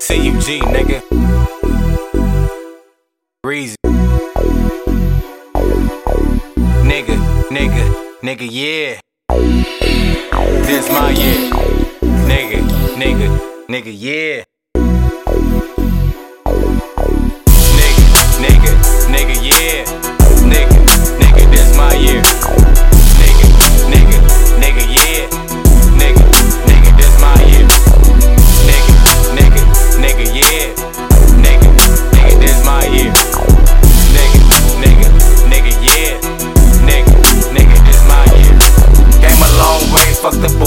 CUG, nigga. Breezy. Nigga, nigga, nigga, yeah. This my year. Nigga, nigga, nigga, yeah.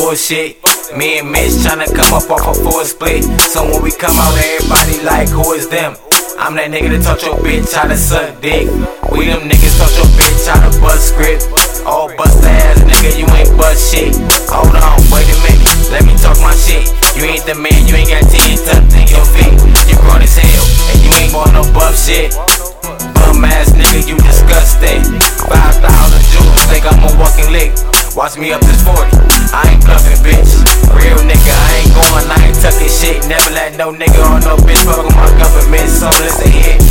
Bullshit. Me and Mitch tryna come up off a full split. So when we come out, everybody like, who is them? I'm that nigga that taught your bitch how to suck dick. We them niggas taught your bitch how to bust script. Oh, bust ass nigga, you ain't bust shit. Hold on, wait a minute, let me talk my shit. You ain't the man, you ain't got 10 tucked in your feet. You grown as hell, and you ain't want no buff shit. Watch me up this 40, I ain't bluffing, bitch. Real nigga, I ain't going, ain't tucking shit. Never let no nigga or no bitch fuck with my government. So listen here,